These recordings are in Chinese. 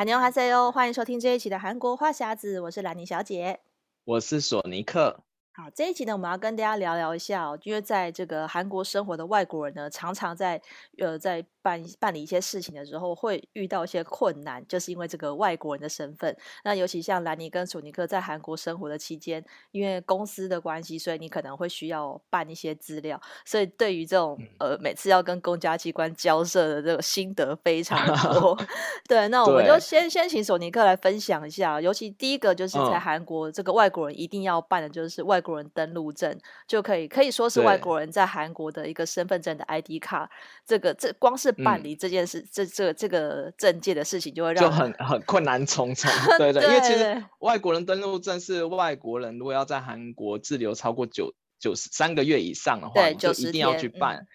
哈妞哈塞哟，欢迎收听这一期的韩国话匣子，我是兰妮小姐，我是索尼克。好，这一集呢，我们要跟大家聊聊一下哦，因为在这个韩国生活的外国人呢，常常在呃在办办理一些事情的时候，会遇到一些困难，就是因为这个外国人的身份。那尤其像兰尼跟索尼克在韩国生活的期间，因为公司的关系，所以你可能会需要办一些资料，所以对于这种呃每次要跟公家机关交涉的这个心得非常多。对，那我们就先先请索尼克来分享一下，尤其第一个就是在韩国，这个外国人一定要办的就是外国人登陆证，就可以可以说是外国人在韩国的一个身份证的 ID 卡。这个这光是办理这件事，嗯、这这这个证件的事情就会让就很很困难重重，对 对，对，因为其实外国人登陆证是外国人如果要在韩国滞留超过九九十三个月以上的话，对，就一定要去办。嗯、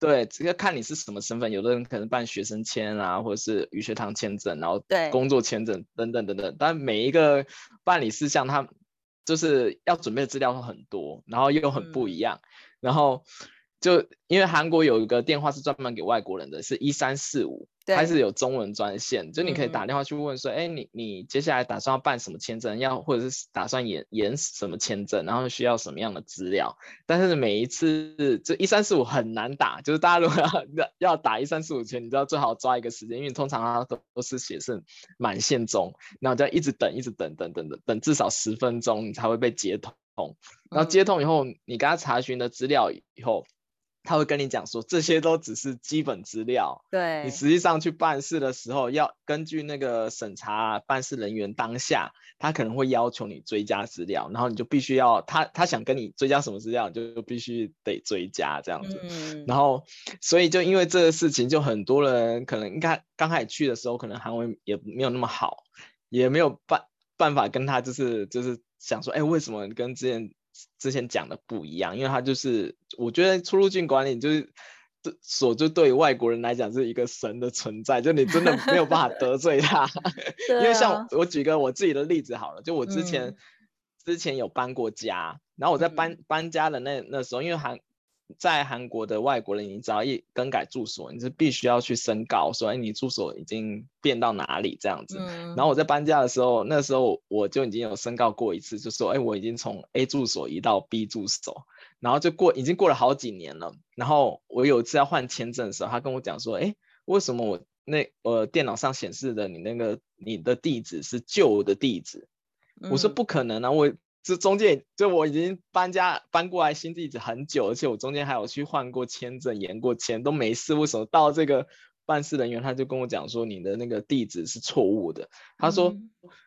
对，这个看你是什么身份，有的人可能办学生签啊，或者是语学堂签证，然后对工作签证等等等等。但每一个办理事项，他就是要准备的资料会很多，然后又很不一样，嗯、然后。就因为韩国有一个电话是专门给外国人的，是一三四五，它是有中文专线，就你可以打电话去问说，哎、嗯，你你接下来打算要办什么签证，要或者是打算延延什么签证，然后需要什么样的资料。但是每一次这一三四五很难打，就是大家如果要 要打一三四五前，你知道最好抓一个时间，因为通常它都都是写是满线中，然后就要一直等，一直等等等等等至少十分钟你才会被接通，然后接通以后，嗯、你跟他查询的资料以后。他会跟你讲说，这些都只是基本资料。对，你实际上去办事的时候，要根据那个审查办事人员当下，他可能会要求你追加资料，然后你就必须要他他想跟你追加什么资料，你就必须得追加这样子。嗯。然后，所以就因为这个事情，就很多人可能应该刚开始去的时候，可能韩文也没有那么好，也没有办办法跟他就是就是想说，哎，为什么跟之前。之前讲的不一样，因为他就是，我觉得出入境管理就是，所就对于外国人来讲是一个神的存在，就你真的没有办法得罪他。啊、因为像我举个我自己的例子好了，就我之前、嗯、之前有搬过家，然后我在搬、嗯、搬家的那那时候，因为韩。在韩国的外国人，你只要一更改住所，你是必须要去申告说，哎，你住所已经变到哪里这样子。嗯。然后我在搬家的时候，那时候我就已经有申告过一次，就说，哎，我已经从 A 住所移到 B 住所，然后就过已经过了好几年了。然后我有一次要换签证的时候，他跟我讲说，哎，为什么我那呃电脑上显示的你那个你的地址是旧的地址？嗯。我说不可能啊，我。这中间就我已经搬家搬过来新地址很久，而且我中间还有去换过签证、延过签都没事，为什么到这个办事人员他就跟我讲说你的那个地址是错误的？他说，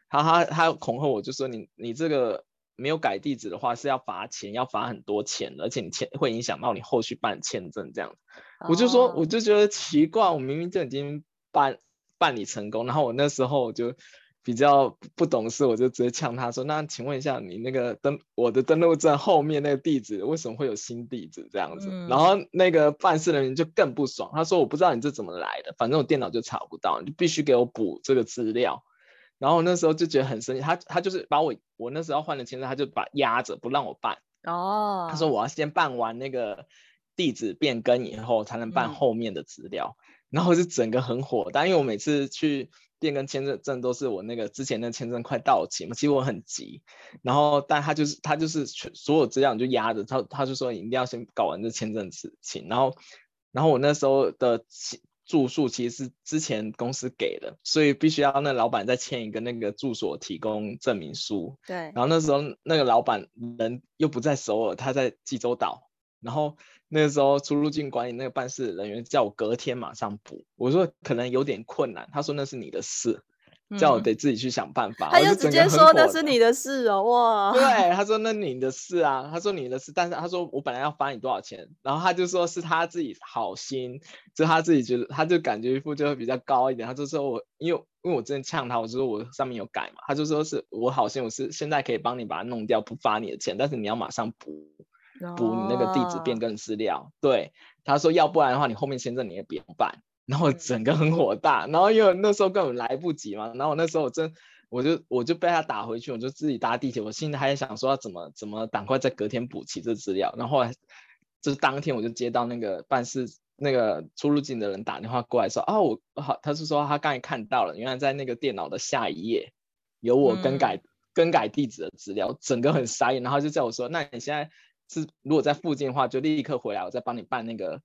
他他他恐吓我，就说你你这个没有改地址的话是要罚钱，要罚很多钱，而且你签会影响到你后续办签证这样。我就说我就觉得奇怪，我明明就已经办办理成功，然后我那时候就。比较不懂事，我就直接呛他说：“那请问一下，你那个登我的登录证后面那个地址为什么会有新地址这样子？”嗯、然后那个办事人员就更不爽，他说：“我不知道你这怎么来的，反正我电脑就查不到，你必须给我补这个资料。”然后那时候就觉得很生气，他他就是把我我那时候换了签证，他就把压着不让我办。哦，他说我要先办完那个地址变更以后，才能办后面的资料。嗯、然后就整个很火，但因为我每次去。变更签证证都是我那个之前的签证快到期嘛，其实我很急，然后但他就是他就是全所有资料你就压着他，他就说你一定要先搞完这签证事情，然后然后我那时候的住宿其实是之前公司给的，所以必须要那老板再签一个那个住所提供证明书，对，然后那时候那个老板人又不在首尔，他在济州岛。然后那个时候出入境管理那个办事人员叫我隔天马上补，我说可能有点困难，他说那是你的事，叫我得自己去想办法。嗯、他就直接说那是你的事哦，哇！对，他说那你的事啊，他说你的事，但是他说我本来要罚你多少钱，然后他就说是他自己好心，就他自己觉得他就感觉一副就会比较高一点，他就说我因为因为我之前呛他，我就说我上面有改嘛，他就说是我好心，我是现在可以帮你把它弄掉，不罚你的钱，但是你要马上补。补你那个地址变更资料，对，他说要不然的话，你后面签证你也别办，然后整个很火大，然后因为那时候根本来不及嘛，然后那时候我真我就我就被他打回去，我就自己搭地铁，我心里还想说要怎么怎么赶快在隔天补齐这资料，然后后来就是当天我就接到那个办事那个出入境的人打电话过来说，啊，我好，他是说他刚才看到了，原来在那个电脑的下一页有我更改、嗯、更改地址的资料，整个很傻眼，然后就叫我说，那你现在是如果在附近的话，就立刻回来，我再帮你办那个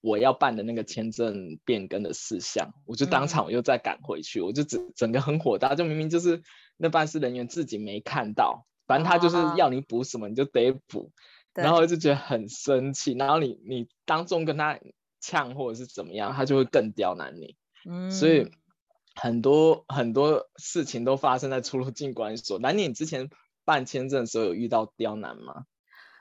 我要办的那个签证变更的事项。我就当场我又再赶回去，嗯、我就整整个很火大，就明明就是那办事人员自己没看到，反正他就是要你补什么你就得补，然后就觉得很生气，然后你你当众跟他。呛或者是怎么样，他就会更刁难你。嗯，所以很多很多事情都发生在出入境管理所。那你之前办签证的时候有遇到刁难吗？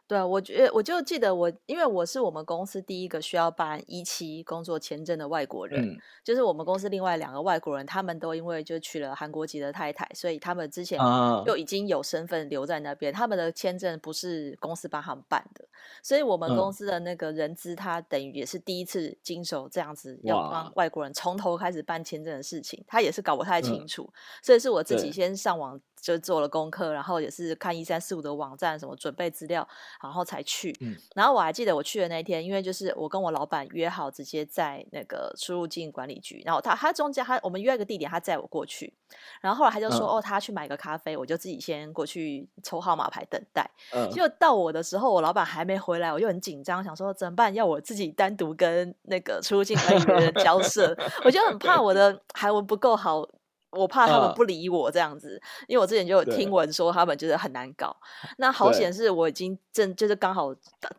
对，我觉得我就记得我，因为我是我们公司第一个需要办一期工作签证的外国人，嗯，就是我们公司另外两个外国人，他们都因为就娶了韩国籍的太太，所以他们之前就已经有身份留在那边，啊，他们的签证不是公司帮他们办的，所以我们公司的那个人资他等于也是第一次经手这样子要帮外国人从头开始办签证的事情，他也是搞不太清楚，嗯，所以是我自己先上网。就做了功课，然后也是看一三四五的网站，什么准备资料，然后才去。嗯。然后我还记得我去的那一天，因为就是我跟我老板约好直接在那个出入境管理局，然后他他中间他我们约一个地点，他载我过去。然后后来他就说：“嗯、哦，他去买个咖啡，我就自己先过去抽号码牌等待。”嗯。结果到我的时候，我老板还没回来，我就很紧张，想说怎么办？要我自己单独跟那个出入境管理局的人交涉，我就很怕我的韩文不够好。我怕他们不理我这样子，嗯、因为我之前就有听闻说他们就是很难搞。那好险是我已经正就是刚好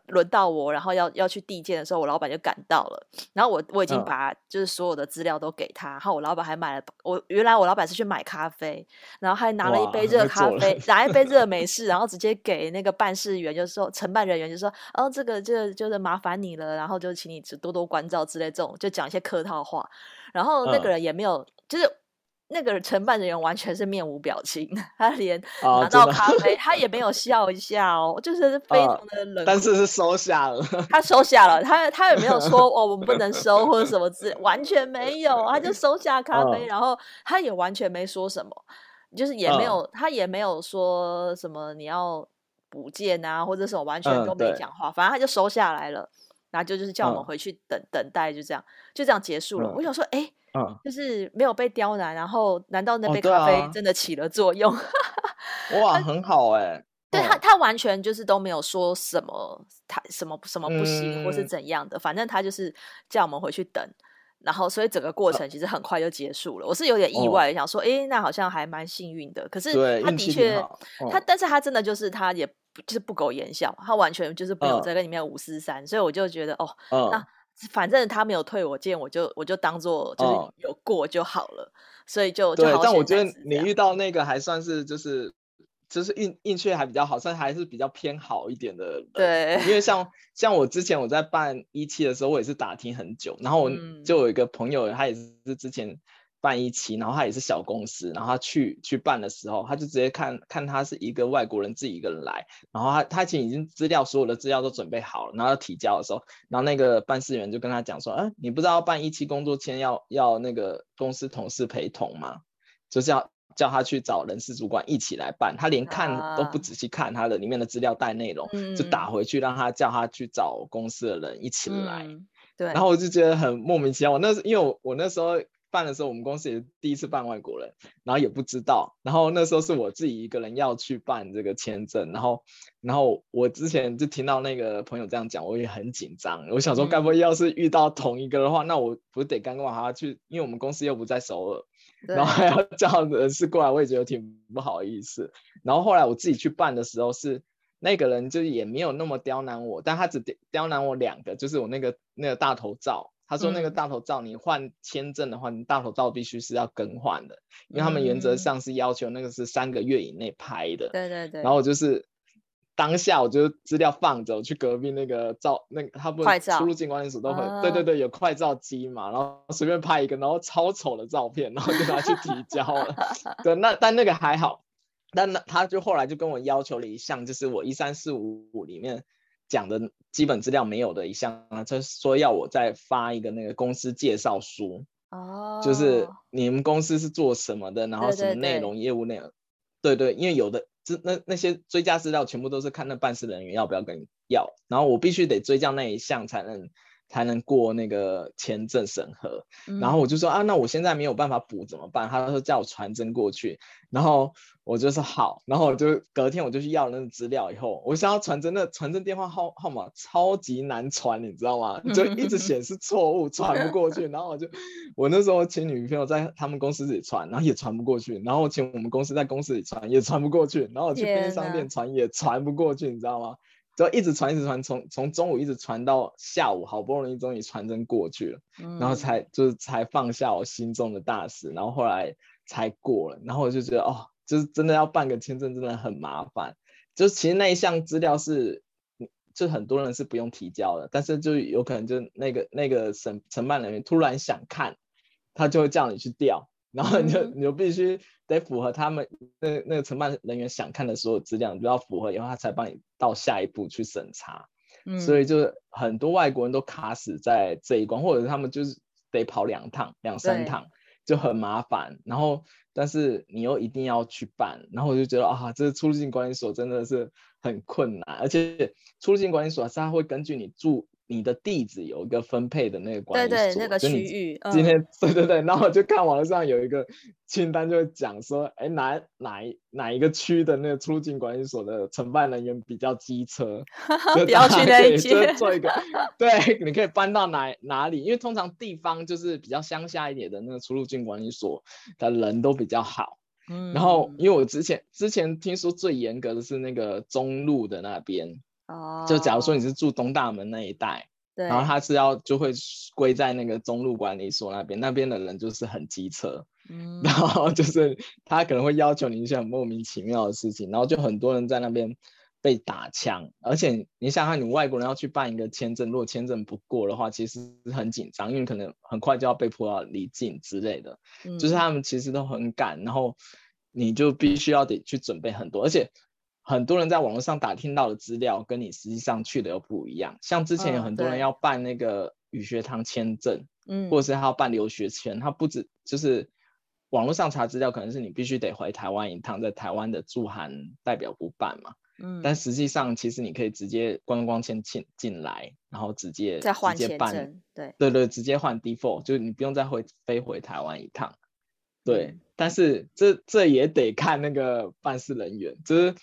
轮到我，然后要要去递件的时候，我老板就赶到了。然后我我已经把就是所有的资料都给他，然后我老板还买了我原来我老板是去买咖啡，然后还拿了一杯热 咖啡，拿一杯热美 式，然后直接给那个办事员，就是说承办人员就说哦这个这个就是麻烦你了，然后就请你多多关照之类这种，就讲一些客套话。然后那个人也没有、嗯、就是。那个承办人员完全是面无表情，他连拿到咖啡，他也没有 笑一下哦，就是非常的冷。但是是收下了，他收下了，他他也没有说哦，我们不能收或者什么之类，完全没有，他就收下咖啡，然后他也完全没说什么，就是也没有，他也没有说什么你要补件啊或者什么，完全都没讲话，反正他就收下来了，然后就就是叫我们回去等等待，就这样就这样结束了。我想说，哎。就是没有被刁难，然后难道那杯咖啡真的起了作用？哇，很好哎、欸！对他，他完全就是都没有说什么，他什么什么不行、嗯、或是怎样的，反正他就是叫我们回去等，然后所以整个过程其实很快就结束了。呃、我是有点意外，哦、想说，哎，那好像还蛮幸运的。可是他的确，哦、他但是他真的就是他也就是不苟言笑，他完全就是没有在跟里面五四三，呃、所以我就觉得哦，呃、那。反正他没有退我件，我就我就当做就是有过就好了，哦、所以就，就对。但我觉得你遇到那个还算是就是就是运运气还比较好，算还是比较偏好一点的。对，因为像 像我之前我在办一期的时候，我也是打听很久，然后我就有一个朋友，他也是之前。办一期，然后他也是小公司，然后他去去办的时候，他就直接看看他是一个外国人自己一个人来，然后他他其实已经资料所有的资料都准备好了，然后要提交的时候，然后那个办事员就跟他讲说，嗯，你不知道办一期工作签要要那个公司同事陪同吗？就是要叫他去找人事主管一起来办，他连看都不仔细看他的里面的资料带内容，就打回去让他叫他去找公司的人一起来，嗯、对，然后我就觉得很莫名其妙，我那时因为我我那时候。办的时候，我们公司也是第一次办外国人，然后也不知道，然后那时候是我自己一个人要去办这个签证，然后，然后我之前就听到那个朋友这样讲，我也很紧张，我想说，该不会要是遇到同一个的话，嗯、那我不得刚刚还要去，因为我们公司又不在首尔，然后还要叫人事过来，我也觉得挺不好意思。然后后来我自己去办的时候，是那个人就也没有那么刁难我，但他只刁难我两个，就是我那个那个大头照。他说：“那个大头照，你换签证的话，嗯、你大头照必须是要更换的，因为他们原则上是要求那个是三个月以内拍的。对对对。然后我就是当下，我就资料放着，我去隔壁那个照，那个他不出入境管理所都会，照对对对，有快照机嘛，然后随便拍一个，然后超丑的照片，然后就拿去提交了。对，那但那个还好，但那他就后来就跟我要求了一项，就是我一三四五五里面。”讲的基本资料没有的一项啊，就是说要我再发一个那个公司介绍书哦，就是你们公司是做什么的，然后什么内容、业务内容，对对，因为有的这那那些追加资料全部都是看那办事人员要不要跟你要，然后我必须得追加那一项才能才能过那个签证审核。嗯、然后我就说啊，那我现在没有办法补怎么办？他说叫我传真过去，然后我就说好，然后我就隔天我就去要那个资料，以后我想要传真，那传真电话号号码超级难传，你知道吗？就一直显示错误，传不过去。然后我就我那时候请女朋友在他们公司里传，然后也传不过去。然后我请我们公司在公司里传，也传不过去。然后我去便利商店传也传不过去，你知道吗？就一直传，一直传，从从中午一直传到下午，好不容易终于传真过去了，嗯、然后才就是才放下我心中的大石，然后后来才过了。然后我就觉得哦，就是真的要办个签证真的很麻烦。就其实那一项资料是，就很多人是不用提交的，但是就有可能就那个那个审承办人员突然想看，他就会叫你去调。然后你就你就必须得符合他们那那个承办人员想看的所有资料，你都要符合以后，他才帮你到下一步去审查。嗯，所以就很多外国人都卡死在这一关，或者他们就是得跑两趟、两三趟，就很麻烦。然后，但是你又一定要去办，然后我就觉得啊，这个出入境管理所真的是很困难，而且出入境管理所是他会根据你住。你的地址有一个分配的那个管理所，对对，那个区域。今天、嗯、对对对，然后我就看网络上有一个清单，就会讲说，哎，哪哪一哪一个区的那个出入境管理所的承办人员比较机车，不要去那一区，做一个，对，你可以搬到哪哪里？因为通常地方就是比较乡下一点的那个出入境管理所的人都比较好。嗯。然后，因为我之前之前听说最严格的是那个中路的那边。哦，就假如说你是住东大门那一带，对，然后他是要就会归在那个中路管理所那边，那边的人就是很机车，嗯，然后就是他可能会要求你一些很莫名其妙的事情，然后就很多人在那边被打枪，而且你想想，你外国人要去办一个签证，如果签证不过的话，其实很紧张，因为可能很快就要被迫要离境之类的，嗯，就是他们其实都很赶，然后你就必须要得去准备很多，而且。很多人在网络上打听到的资料，跟你实际上去的又不一样。像之前有很多人要办那个语学堂签证，嗯，或者是他要办留学签，他不止就是网络上查资料，可能是你必须得回台湾一趟，在台湾的驻韩代表部办嘛，嗯，但实际上其实你可以直接观光签进进来，然后直接再接办，对对对，直接换 default，就是你不用再回飞回台湾一趟，对，嗯，但是这这也得看那个办事人员，就是。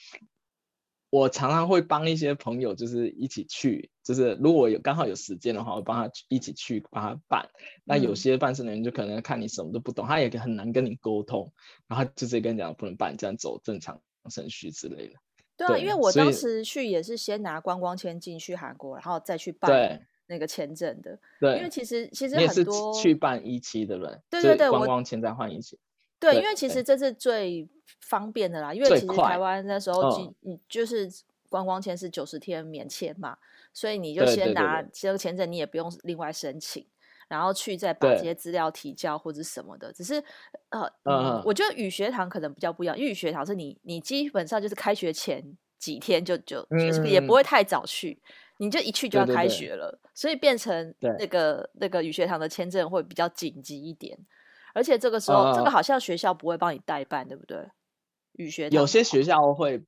我常常会帮一些朋友，就是一起去，就是如果有刚好有时间的话，我帮他一起去帮他办。那有些办事人员就可能看你什么都不懂，他也很难跟你沟通，然后就直接跟你讲不能办，这样走正常程序之类的。对啊，对，因为我当时去也是先拿观光签进去韩国，然后再去办那个签证的。对，因为其实其实很多去办一期的人，对对对，观光签再换一期。对，因为其实这是最方便的啦，因为其实台湾那时候就你就是观光签是九十天免签嘛，所以你就先拿这个签证，你也不用另外申请，然后去再把这些资料提交或者什么的。只是呃，嗯，我觉得语学堂可能比较不一样，因为语学堂是你你基本上就是开学前几天就就就是也不会太早去，你就一去就要开学了，所以变成那个那个语学堂的签证会比较紧急一点。而且这个时候，呃、这个好像学校不会帮你代办，对不对？语学有些学校会，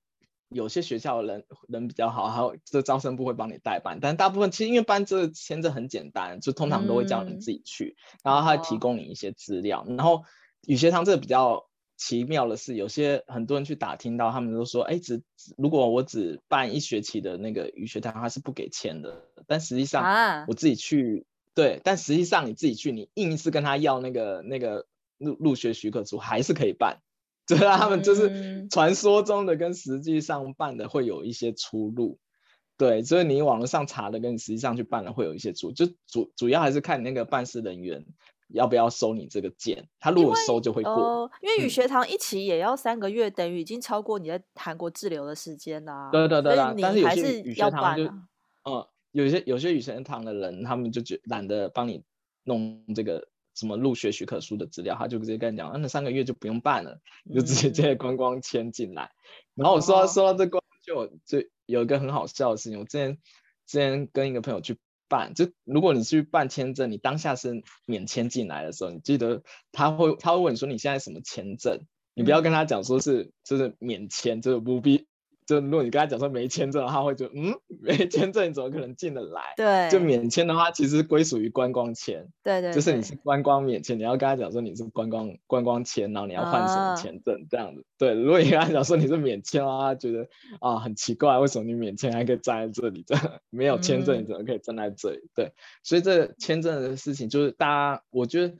有些学校人人比较好，还有这招生部会帮你代办，但大部分其实因为办这个签证很简单，就通常都会叫你自己去，嗯、然后他会提供你一些资料。哦、然后语学堂这个比较奇妙的是，有些很多人去打听到，他们都说，哎，只如果我只办一学期的那个语学堂，他是不给签的。但实际上，我自己去。啊对，但实际上你自己去，你硬是跟他要那个那个入入学许可书，还是可以办。对啊，他们就是传说中的跟实际上办的会有一些出入。对，所以你网络上查的跟你实际上去办的会有一些出入，就主主要还是看你那个办事人员要不要收你这个件。他如果收就会过。呃，因为语学堂一起也要三个月，嗯、等于已经超过你在韩国滞留的时间啦。对对对对，你还是要办啊。嗯。有些有些语学堂的人，他们就觉懒得帮你弄这个什么入学许可书的资料，他就直接跟你讲，啊，那三个月就不用办了，你就直接接观光签进来。嗯、然后我说到、哦、说到这个，就就有一个很好笑的事情，我之前之前跟一个朋友去办，就如果你去办签证，你当下是免签进来的时候，你记得他会他会问你说你现在什么签证，你不要跟他讲说是就是免签，就是不必。就如果你跟他讲说没签证，他会觉得嗯，没签证你怎么可能进得来？对，就免签的话，其实归属于观光签。对，对对，就是你是观光免签，你要跟他讲说你是观光观光签，然后你要换什么签证、啊、这样子。对，如果你跟他讲说你是免签啊，他觉得啊很奇怪，为什么你免签还可以站在这里？这 没有签证你怎么可以站在这里？嗯、对，所以这签证的事情就是大家，我觉得。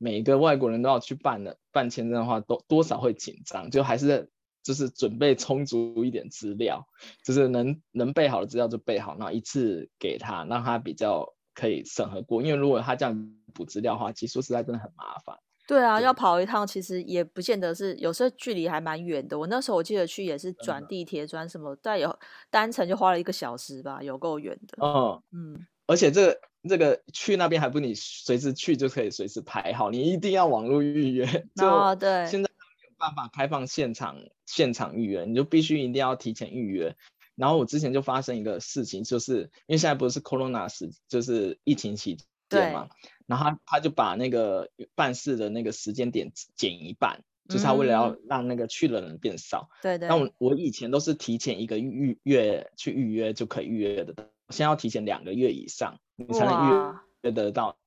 每一个外国人都要去办的办签证的话，都多少会紧张，就还是就是准备充足一点资料，就是能能备好的资料就备好，然后一次给他，让他比较可以审核过。因为如果他这样补资料的话，其实说实在真的很麻烦。对啊，对要跑一趟，其实也不见得是，有时候距离还蛮远的。我那时候我记得去也是转地铁转什么，但有单程就花了一个小时吧，有够远的。嗯嗯，而且这个。这个去那边还不你随时去就可以随时排好，你一定要网络预约。哦，对，现在办法开放现场现场预约，你就必须一定要提前预约。然后我之前就发生一个事情，就是因为现在不是 Corona 时，就是疫情期间嘛，然后他他就把那个办事的那个时间点减一半，就是他为了要让那个去的人变少。对对。那我我以前都是提前一个预约去预约就可以预约的。先要提前两个月以上，你才能预约得到。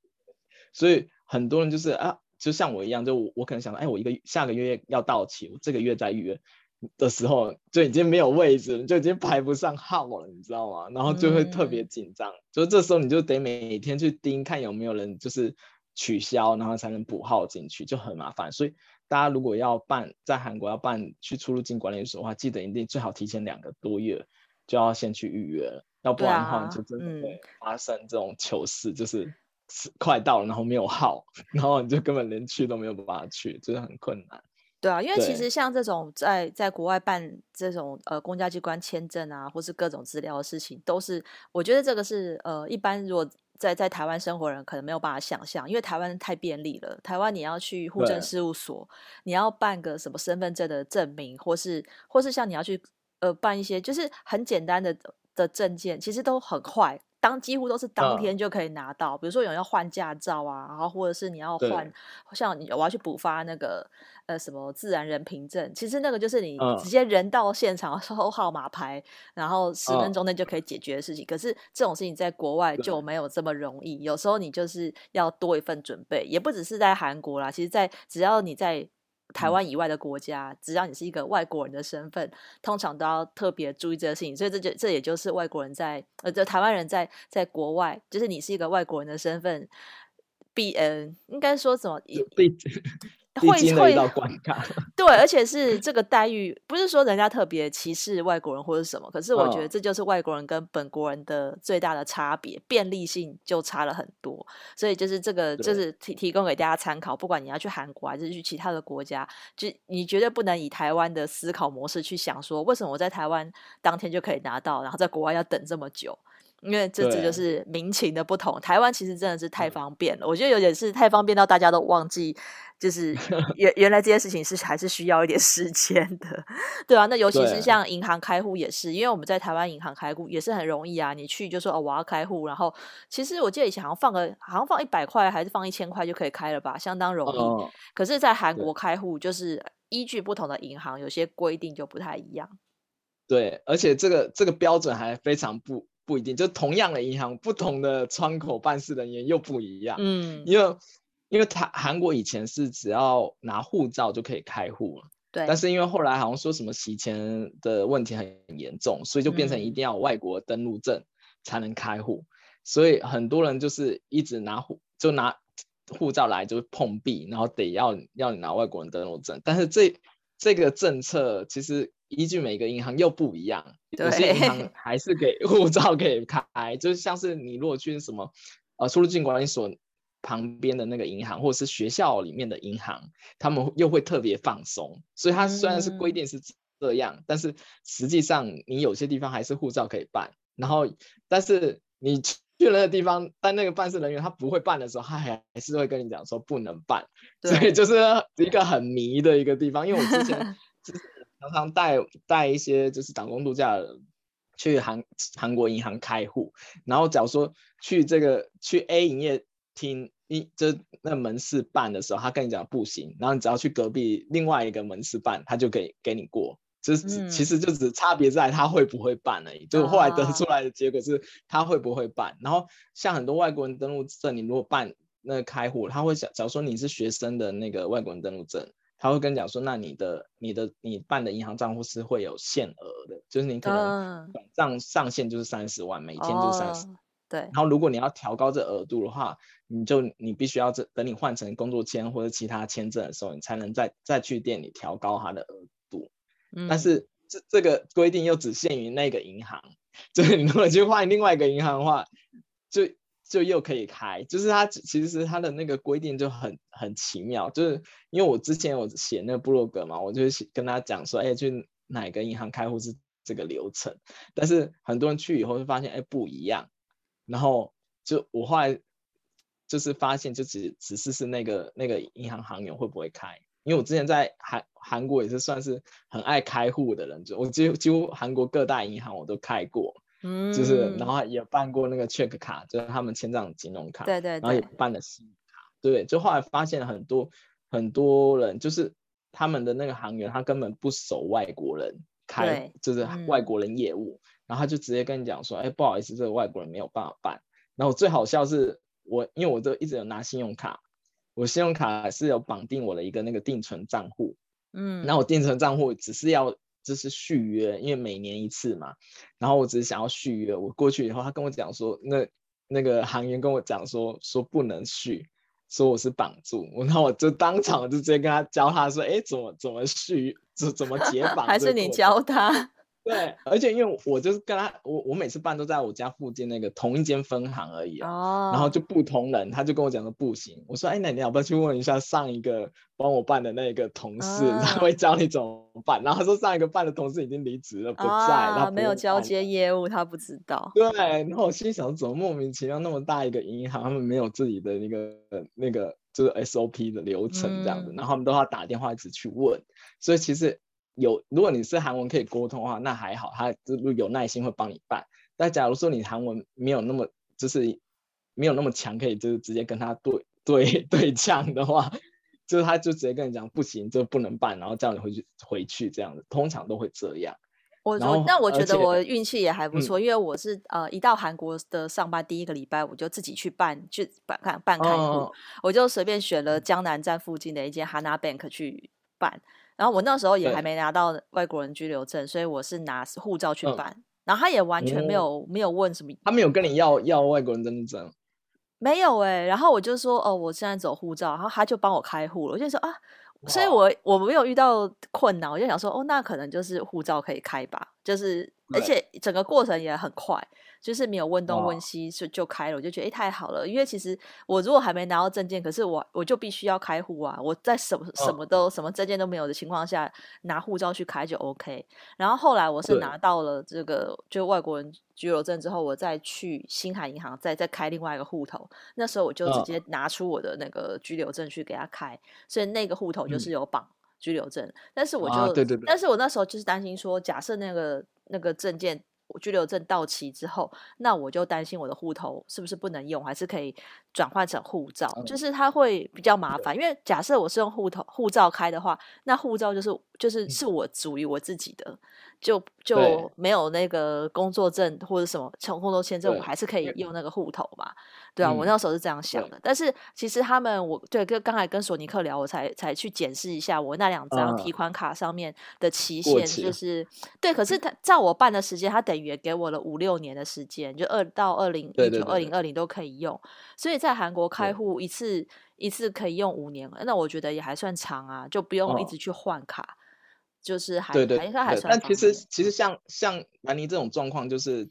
所以很多人就是啊，就像我一样，就我，我可能想到，哎，我一个下个月要到期，我这个月再预约的时候，就已经没有位置了，就已经排不上号了，你知道吗？然后就会特别紧张，嗯、就这时候你就得每天去盯看有没有人就是取消，然后才能补号进去，就很麻烦。所以大家如果要办在韩国要办去出入境管理所的话，记得一定最好提前两个多月就要先去预约了。要不然的话，就真的会发生这种糗事，啊嗯、就是快到了，然后没有号，然后你就根本连去都没有办法去，就是很困难。对啊，因为其实像这种在在国外办这种呃公家机关签证啊，或是各种资料的事情，都是我觉得这个是呃一般如果在在台湾生活的人可能没有办法想象，因为台湾太便利了。台湾你要去户政事务所，你要办个什么身份证的证明，或是或是像你要去呃办一些就是很简单的。的证件其实都很快，当几乎都是当天就可以拿到。Uh, 比如说有人要换驾照啊，然后或者是你要换，像你我要去补发那个呃什么自然人凭证，其实那个就是你直接人到现场 收号码牌，uh, 然后十分钟内就可以解决的事情。Uh, 可是这种事情在国外就没有这么容易，有时候你就是要多一份准备，也不只是在韩国啦，其实在只要你在。台湾以外的国家，只要你是一个外国人的身份，通常都要特别注意这个事情。所以这就这也就是外国人在呃，就台湾人在在国外，就是你是一个外国人的身份，必嗯、呃，应该说什么？会会 对，而且是这个待遇，不是说人家特别歧视外国人或者什么，可是我觉得这就是外国人跟本国人的最大的差别，便利性就差了很多。所以就是这个，就是提提供给大家参考。不管你要去韩国还是去其他的国家，就你绝对不能以台湾的思考模式去想说，为什么我在台湾当天就可以拿到，然后在国外要等这么久。因为这只就是民情的不同。台湾其实真的是太方便了，我觉得有点是太方便到大家都忘记，就是 原原来这件事情是还是需要一点时间的，对啊。那尤其是像银行开户也是，因为我们在台湾银行开户也是很容易啊，你去就说哦我要开户，然后其实我记得以前好像放个好像放一百块还是放一千块就可以开了吧，相当容易。可是，在韩国开户就是依据不同的银行，有些规定就不太一样。对，而且这个这个标准还非常不。不一定，就同样的银行，不同的窗口办事人员又不一样。嗯，因为因为他韩国以前是只要拿护照就可以开户了，对。但是因为后来好像说什么洗钱的问题很严重，所以就变成一定要外国登录证才能开户。嗯。所以很多人就是一直拿护就拿护照来就碰壁，然后得要要你拿外国人登录证。但是这这个政策其实。依据每个银行又不一样，有些银行 还是给护照可以开，就是像是你如果去什么呃出入境管理所旁边的那个银行，或者是学校里面的银行，他们又会特别放松。所以它虽然是规定是这样，嗯、但是实际上你有些地方还是护照可以办。然后，但是你去了那个地方，但那个办事人员他不会办的时候，他还还是会跟你讲说不能办。所以就是一个很迷的一个地方，因为我之前。常常带带一些就是打工度假的人去韩韩国银行开户，然后假如说去这个去 A 营业厅一就那门市办的时候，他跟你讲不行，然后你只要去隔壁另外一个门市办，他就可以给你过。就是其实就只差别在他会不会办而已。就后来得出来的结果是他会不会办。然后像很多外国人登录证，你如果办那个开户，他会想，假如说你是学生的那个外国人登录证，他会跟你讲说，那你的你的你办的银行账户是会有限额的，就是你可能转账上限就是三十万，每天就三十。对。然后如果你要调高这额度的话，你就你必须要这等你换成工作签或者其他签证的时候，你才能再再去店里调高它的额度。但是这这个规定又只限于那个银行，就是你如果去换另外一个银行的话，就就又可以开，就是它其实它的那个规定就很很奇妙，就是因为我之前我写那个部落格嘛，我就跟他讲说，哎，去哪个银行开户是这个流程，但是很多人去以后就发现，哎，不一样，然后就我后来就是发现，就只只是是那个那个银行行员会不会开。因为我之前在韩韩国也是算是很爱开户的人，就我几乎几乎韩国各大银行我都开过，嗯，就是然后也办过那个 check 卡，就是他们签账金融卡，对对，对，然后也办了信用卡，对，就后来发现很多很多人就是他们的那个行员他根本不熟外国人开，就是外国人业务，嗯，然后他就直接跟你讲说，哎，不好意思，这个外国人没有办法办。然后最好笑是我，因为我都一直有拿信用卡。我信用卡是有绑定我的一个那个定存账户，嗯，那我定存账户只是要就是续约，因为每年一次嘛，然后我只是想要续约，我过去以后，他跟我讲说，那那个行员跟我讲说说不能续，说我是绑住，我那我就当场就直接跟他教他说，哎，怎么怎么续，怎怎么解绑，还是你教他？对，而且因为我就是跟他，我我每次办都在我家附近那个同一间分行而已啊，oh. 然后就不同人，他就跟我讲说不行，我说哎，那你要不要去问一下上一个帮我办的那个同事，oh. 他会教你怎么办？然后他说上一个办的同事已经离职了，不在，oh. 没有交接业务，他不知道。对，然后我心想，怎么莫名其妙那么大一个银行，他们没有自己的那个那个就是 SOP 的流程这样子，嗯、然后他们都要打电话一直去问，所以其实。有，如果你是韩文可以沟通的话，那还好，他就有耐心会帮你办。但假如说你韩文没有那么，就是没有那么强，可以就是直接跟他对对 对呛的话，就是他就直接跟你讲不行，就不能办，然后叫你回去回去这样子，通常都会这样。我我那我觉得我运气也还不错，因为我是呃一到韩国的上班第一个礼拜，我就自己去办去办看办开户，哦，我就随便选了江南站附近的一间 Hana Bank 去办。然后我那时候也还没拿到外国人居留证，所以我是拿护照去办。嗯、然后他也完全没有、嗯、没有问什么，他没有跟你要要外国人登陆证，没有哎、欸。然后我就说哦，我现在走护照，然后他就帮我开户了。我就说啊，所以我我没有遇到困难，我就想说哦，那可能就是护照可以开吧，就是而且整个过程也很快。就是没有问东问西就就开了，我就觉得哎、欸、太好了，因为其实我如果还没拿到证件，可是我我就必须要开户啊，我在什么什么。都什么证件都没有的情况下拿护照去开就 OK。然后后来我是拿到了这个就外国人居留证之后，我再去星海银行再再开另外一个户头，那时候我就直接拿出我的那个居留证去给他开，所以那个户头就是有绑居留证。但是我就、啊、对对对，但是我那时候就是担心说，假设那个那个证件。居留证到期之后，那我就担心我的户头是不是不能用，还是可以转换成护照？嗯、就是它会比较麻烦，因为假设我是用户头护照开的话，那护照就是就是是我属于我自己的。就就没有那个工作证或者什么成工作签证，我还是可以用那个户头嘛？对啊，嗯、我那时候是这样想的。但是其实他们，我对跟刚才跟索尼克聊，我才才去检视一下我那两张提款卡上面的期限，就是、嗯、对。可是他照我办的时间，他等于也给我了五六年的时间，就二到二零一九、二零二零都可以用。所以在韩国开户一次一次可以用五年，那我觉得也还算长啊，就不用一直去换卡。嗯就是还对对，还应该还算。但其实其实像像兰妮这种状况，就是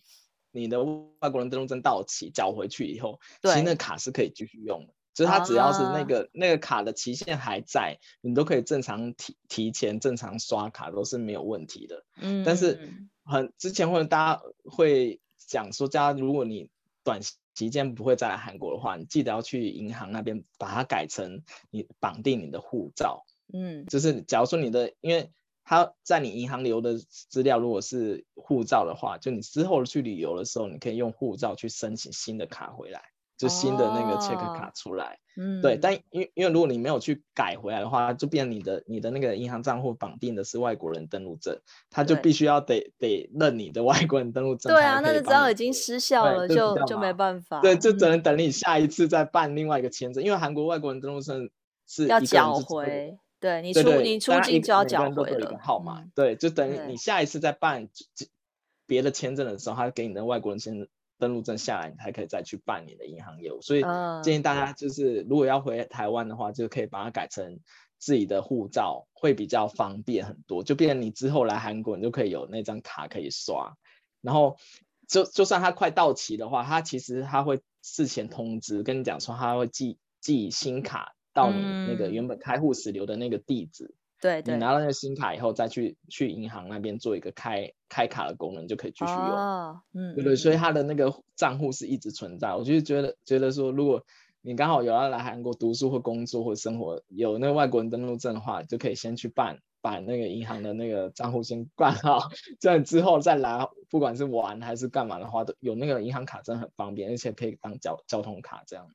你的外国人登录证到期缴回去以后，其实那卡是可以继续用的。就是它只要是那个、啊、那个卡的期限还在，你都可以正常提提前正常刷卡都是没有问题的。嗯。但是很之前会大家会讲说，大家如果你短期间不会再来韩国的话，你记得要去银行那边把它改成你绑定你的护照。嗯。就是假如说你的因为。他在你银行留的资料，如果是护照的话，就你之后去旅游的时候，你可以用护照去申请新的卡回来，就新的那个 check 卡出来。哦、嗯，对，但因因为如果你没有去改回来的话，就变你的你的那个银行账户绑定的是外国人登录证，他就必须要得得认你的 外国人登录证。对啊，那就只要已经失效了，就就没办法。对，就只能等你下一次再办另外一个签证，嗯、因为韩国外国人登录证是要缴回。对你出你出境就要缴回了。号码、嗯、对，就等于你下一次再办别的签证的时候，他给你的外国人签登录证下来，你才可以再去办你的银行业务。所以建议大家就是，如果要回台湾的话，就可以把它改成自己的护照，会比较方便很多。就变成你之后来韩国，你就可以有那张卡可以刷。然后就就算它快到期的话，它其实它会事前通知跟你讲说，它会寄寄新卡。到你那个原本开户时留的那个地址，嗯、对，对，你拿到那个新卡以后，再去去银行那边做一个开开卡的功能，就可以继续用。哦、嗯，对对，所以他的那个账户是一直存在。我就觉得觉得说，如果你刚好有要来韩国读书或工作或生活，有那个外国人登录证的话，就可以先去办，把那个银行的那个账户先办好，这样之后再来，不管是玩还是干嘛的话，都有那个银行卡真的很方便，而且可以当交交通卡这样。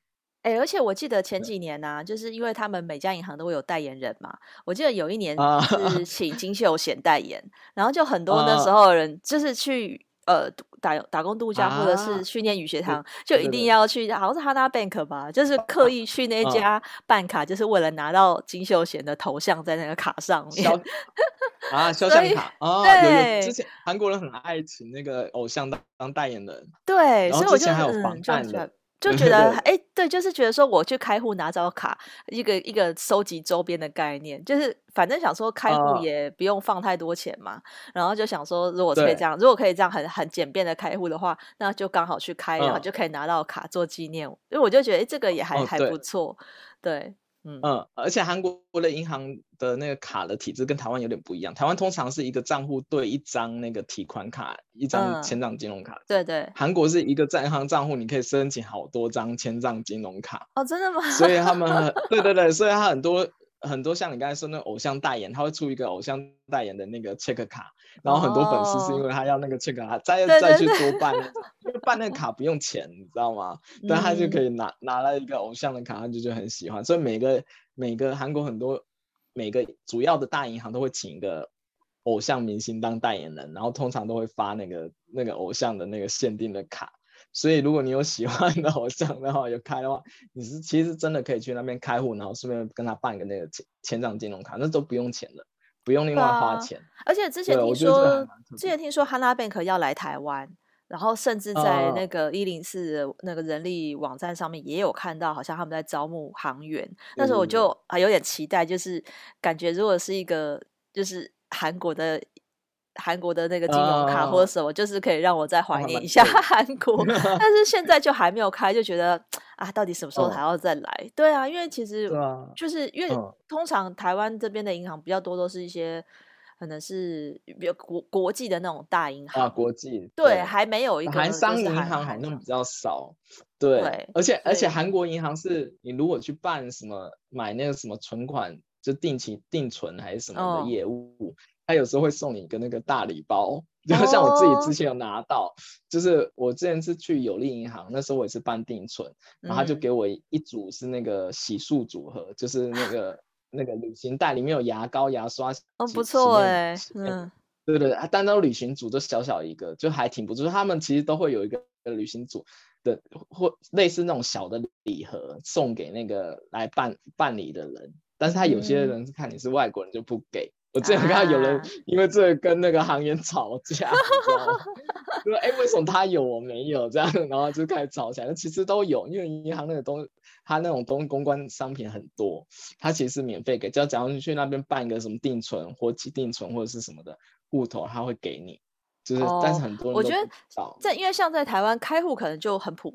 哎、欸，而且我记得前几年呢、啊，就是因为他们每家银行都会有代言人嘛。我记得有一年 是请金秀贤代言，啊、然后就很多那时候的人就是去呃打打工度假或者是去念语学堂，啊、就一定要去，好像是哈娜 Bank 吧，就是刻意去那家办卡，就是为了拿到金秀贤的头像在那个卡上面。啊，肖像卡啊，对，之前韩国人很爱请那个偶像当当代言人，对，然后之前还有防弹的。就觉得哎、欸，对，就是觉得说我去开户拿张卡，一个一个收集周边的概念，就是反正想说开户也不用放太多钱嘛，呃、然后就想说如果可以这样，如果可以这样很很简便的开户的话，那就刚好去开，然后就可以拿到卡做纪念。因为我就觉得哎、欸，这个也还、哦、还不错，对。嗯，而且韩国的银行的那个卡的体制跟台湾有点不一样。台湾通常是一个账户对一张那个提款卡，一张千账金融卡。对对。韩国是一个在银行账户，你可以申请好多张千账金融卡。哦，真的吗？所以他们，对对对，所以他很多。很多像你刚才说那偶像代言，他会出一个偶像代言的那个 check 卡，然后很多粉丝是因为他要那个 check 卡，再再去多办，因为办那个卡不用钱，你知道吗？但他就可以拿拿了一个偶像的卡，他就就很喜欢。所以每个每个韩国很多每个主要的大银行都会请一个偶像明星当代言人，然后通常都会发那个那个偶像的那个限定的卡。所以，如果你有喜欢的偶像的话，有开的话，你是其实真的可以去那边开户，然后顺便跟他办个那个千千账金融卡，那都不用钱的，不用另外花钱。啊、而且之前听说，之前听说 Hana Bank 要来台湾，然后甚至在那个一零四那个人力网站上面也有看到，好像他们在招募行员。那时候我就啊有点期待，就是感觉如果是一个就是韩国的。韩国的那个金融卡或者什么，uh, 就是可以让我再怀念一下韩国，但是现在就还没有开，就觉得啊，到底什么时候还要再来？Uh, 对啊，因为其实就是因为通常台湾这边的银行比较多，都是一些可能是比如国国际的那种大银行啊，国际。对，对，还没有一个韩商银行好像比。较少，对，对而且而且韩国银行是你如果去办什么买那个什么存款，就定期定存还是什么的业务。Uh, 他有时候会送你一个那个大礼包，然后像我自己之前有拿到，oh. 就是我之前是去有利银行，那时候我也是办定存，然后他就给我一组是那个洗漱组合，嗯、就是那个 那个旅行袋里面有牙膏、牙刷，哦、oh, 不错哎，嗯，对对，单单旅行组就小小一个，就还挺不错。他们其实都会有一个旅行组的或类似那种小的礼盒送给那个来办办理的人，但是他有些人是看你是外国人就不给。我之前看到有人因为这个跟那个行员吵架，啊、你知道吗？说哎，为什么他有我没有这样，然后就开始吵起来。其实都有，因为银行那个东，他那种东公关商品很多，他其实是免费给，只要假如你去那边办一个什么定存、活期定存或者是什么的户头，他会给你。就是，但是很多人我觉得在因为像在台湾开户可能就很普，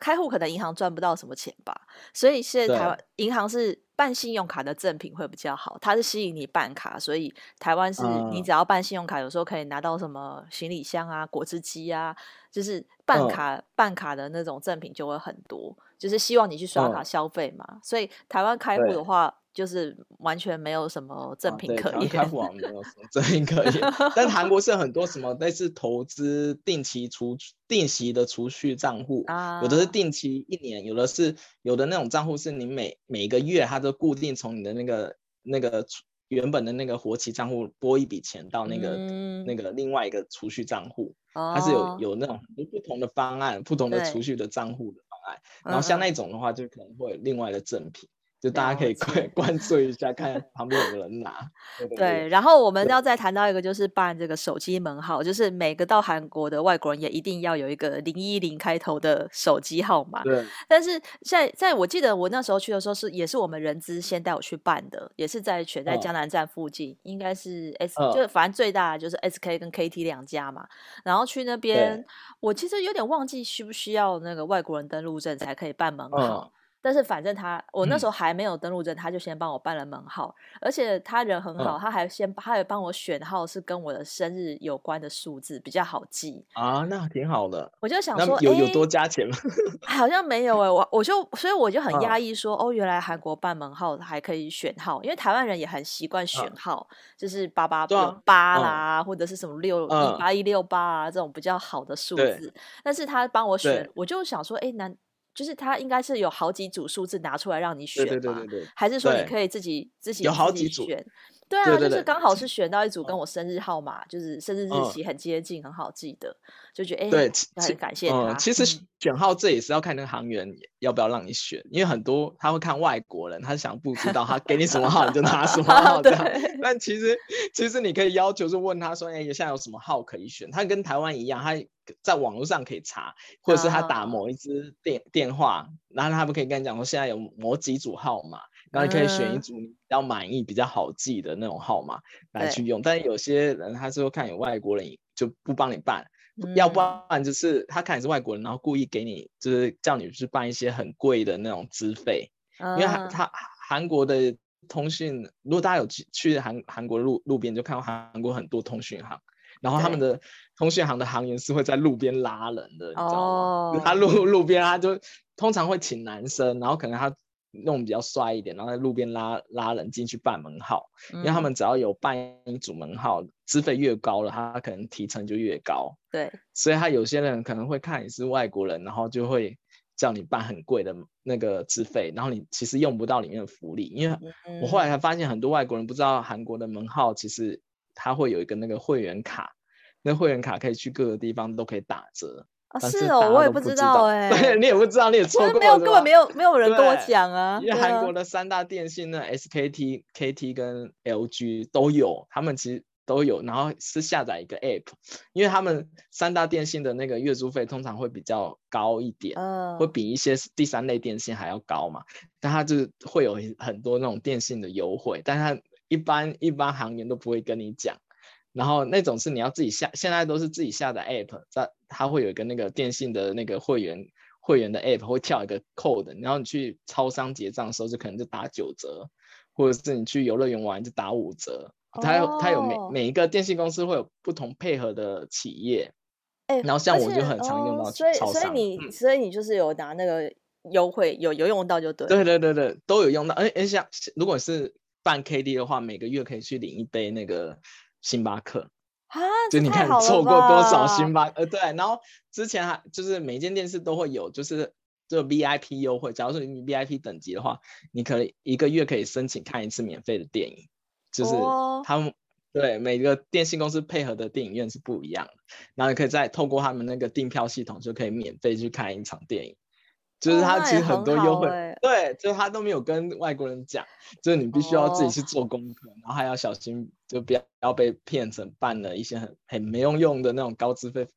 开户可能银行赚不到什么钱吧，所以现在台湾银行是办信用卡的赠品会比较好，它是吸引你办卡，所以台湾是你只要办信用卡，有时候可以拿到什么行李箱啊、果汁机啊，就是办卡、嗯、办卡的那种赠品就会很多，就是希望你去刷卡消费嘛，所以台湾开户的话。就是完全没有什么赠品可言。开户网没有什么赠品可言，但韩国是很多什么类似投资定期储定期的储蓄账户啊，有的是定期一年，有的是有的那种账户是你每每个月它都固定从你的那个那个原本的那个活期账户拨一笔钱到那个、嗯、那个另外一个储蓄账户，它是有有那种不同的方案，不同的储蓄的账户的方案，然后像那种的话就可能会有另外的赠品。就大家可以关 关注一下，看旁边有人拿。对，对，对，然后我们要再谈到一个，就是办这个手机门号，就是每个到韩国的外国人也一定要有一个零一零开头的手机号码。对。但是在在我记得我那时候去的时候是也是我们人资先带我去办的，也是在选在江南站附近，嗯、应该是 S、嗯、就反正最大的就是 SK 跟 KT 两家嘛。然后去那边，我其实有点忘记需不需要那个外国人登录证才可以办门号。嗯但是反正他，我那时候还没有登录证，嗯，他就先帮我办了门号，而且他人很好，嗯，他还先他还帮我选号是跟我的生日有关的数字，比较好记啊，那挺好的。我就想说，有有多加钱吗？好像没有哎，欸，我我就所以我就很压抑说，啊，哦，原来韩国办门号还可以选号，因为台湾人也很习惯选号，啊，就是八八八啦，啊，或者是什么六一八一六八啊这种比较好的数字。但是他帮我选，我就想说，哎，难。就是他应该是有好几组数字拿出来让你选嘛，对对对对，还是说你可以自己自己有好几组选？对啊，对对对，就是刚好是选到一组跟我生日号码，嗯、就是生日日期很接近，嗯、很好记得，就觉得哎，对，很感谢他。嗯、其实选号这也是要看那个行员要不要让你选，因为很多他会看外国人，他想不知道他给你什么号你就拿什么 号这样。但其实其实你可以要求是问他说，哎，现在有什么号可以选？他跟台湾一样，他在网络上可以查，或者是他打某一支电、啊、电话，然后他们可以跟你讲说现在有某几组号码。然后你可以选一组你比较满意、比较好记的那种号码来去用，但是有些人他是会看有外国人就不帮你办，嗯、要不然就是他看你是外国人，然后故意给你就是叫你去办一些很贵的那种资费，嗯、因为他他韩国的通讯，如果大家有去去韩韩国路路边就看到韩国很多通讯行，然后他们的通讯行的行员是会在路边拉人的，你知道吗？哦、他路路边他就通常会请男生，然后可能他。弄比较帅一点，然后在路边拉拉人进去办门号，嗯，因为他们只要有办一组门号，资费越高了，他可能提成就越高。对，所以他有些人可能会看你是外国人，然后就会叫你办很贵的那个资费，然后你其实用不到里面的福利。因为我后来才发现，很多外国人不知道韩国的门号其实他会有一个那个会员卡，那会员卡可以去各个地方都可以打折。啊，是哦，我也不知道哎、你也不知道，你也错过，没有，根本没有，没有人跟我讲啊。因为韩国的三大电信呢，SKT、KT 跟 LG 都有，他们其实都有，然后是下载一个 App，因为他们三大电信的那个月租费通常会比较高一点，嗯，会比一些第三类电信还要高嘛，但它就会有很多那种电信的优惠，但它一般一般行业都不会跟你讲。然后那种是你要自己下，现在都是自己下载 app，在它会有一个那个电信的那个会员会员的 app 会跳一个 code，然后你去超商结账的时候就可能就打九折，或者是你去游乐园玩就打五折。它有它有每每一个电信公司会有不同配合的企业，欸、然后像我就很常用到所以所以你、嗯、所以你就是有拿那个优惠有有用到就对，对对对对都有用到，而且像如果是办 KD 的话，每个月可以去领一杯那个。星巴克啊，就你看错过多少星巴克，呃，对，然后之前还就是每间电视都会有，就是这 VIP 优惠。假如说你 VIP 等级的话，你可以一个月可以申请看一次免费的电影，就是他们、哦、对每个电信公司配合的电影院是不一样的，然后你可以再透过他们那个订票系统，就可以免费去看一场电影。就是他其实很多优惠，哦欸、对，就是他都没有跟外国人讲，就是你必须要自己去做功课，哦，然后还要小心，就不要要被骗成办了一些很很没用用的那种高资费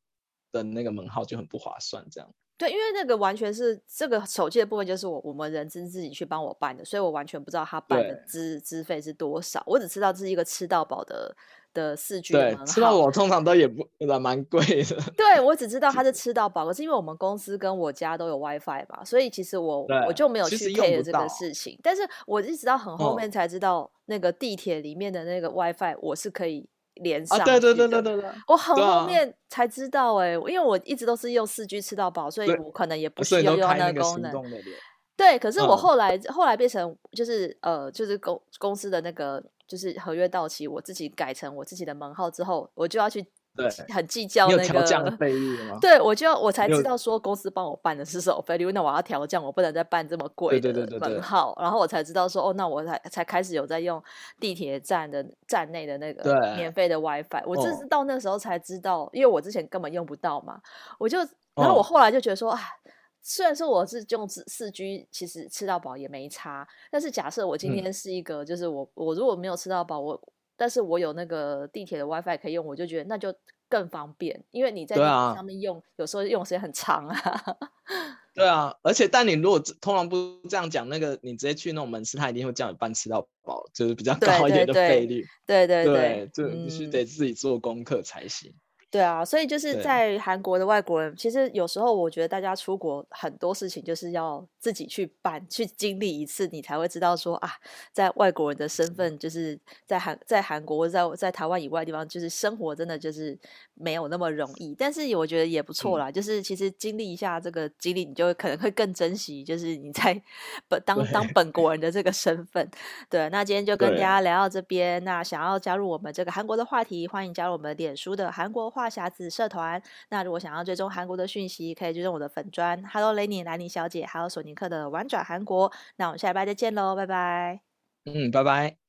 的那个门号，就很不划算这样。对，因为那个完全是这个手机的部分，就是我我们人资自己去帮我办的，所以我完全不知道他办的资资费是多少，我只知道这是一个吃到饱的。的四 G 对，吃到饱通常都也不蛮贵的。对，我只知道它是 吃到饱，可是因为我们公司跟我家都有 WiFi 嘛，所以其实我我就没有去 care 这个事情。但是我一直到很后面才知道，那个地铁里面的那个 WiFi 我是可以连上。对对对对对对。我很后面才知道哎、欸，因为我一直都是用四 G 吃到饱，所以我可能也不需要用那个功能。对，可是我后来、嗯、后来变成就是呃，就是公公司的那个就是合约到期，我自己改成我自己的门号之后，我就要去。对，很计较那个调降费率吗？对，我就我才知道说公司帮我办的是手费率，那我要调降，我不能再办这么贵的门号。然后我才知道说，哦，那我才才开始有在用地铁站的站内的那个免费的 WiFi。我这是到那时候才知道，哦，因为我之前根本用不到嘛。我就，然后我后来就觉得说，啊，虽然说我是用四 G，其实吃到饱也没差。但是假设我今天是一个，嗯、就是我我如果没有吃到饱，我但是我有那个地铁的 WiFi 可以用，我就觉得那就更方便，因为你在上面用，啊、有时候用时间很长啊。对啊，而且但你如果通常不这样讲，那个你直接去那种门市，他一定会叫你办吃到饱，就是比较高一点的费率。对对对，对，就必须得自己做功课才行。嗯对啊，所以就是在韩国的外国人，其实有时候我觉得大家出国很多事情就是要自己去办、去经历一次，你才会知道说啊，在外国人的身份，就是在韩在韩国或在在台湾以外的地方，就是生活真的就是没有那么容易。但是我觉得也不错啦，嗯、就是其实经历一下这个经历，你就可能会更珍惜，就是你在本当当本国人的这个身份。对，那今天就跟大家聊到这边。那想要加入我们这个韩国的话题，欢迎加入我们脸书的韩国话匣子社团。那如果想要追踪韩国的讯息，可以追踪我的粉砖 Hello Lenny 兰妮小姐，还有索尼克的玩转韩国。那我们下礼拜再见喽，拜拜。嗯，拜拜。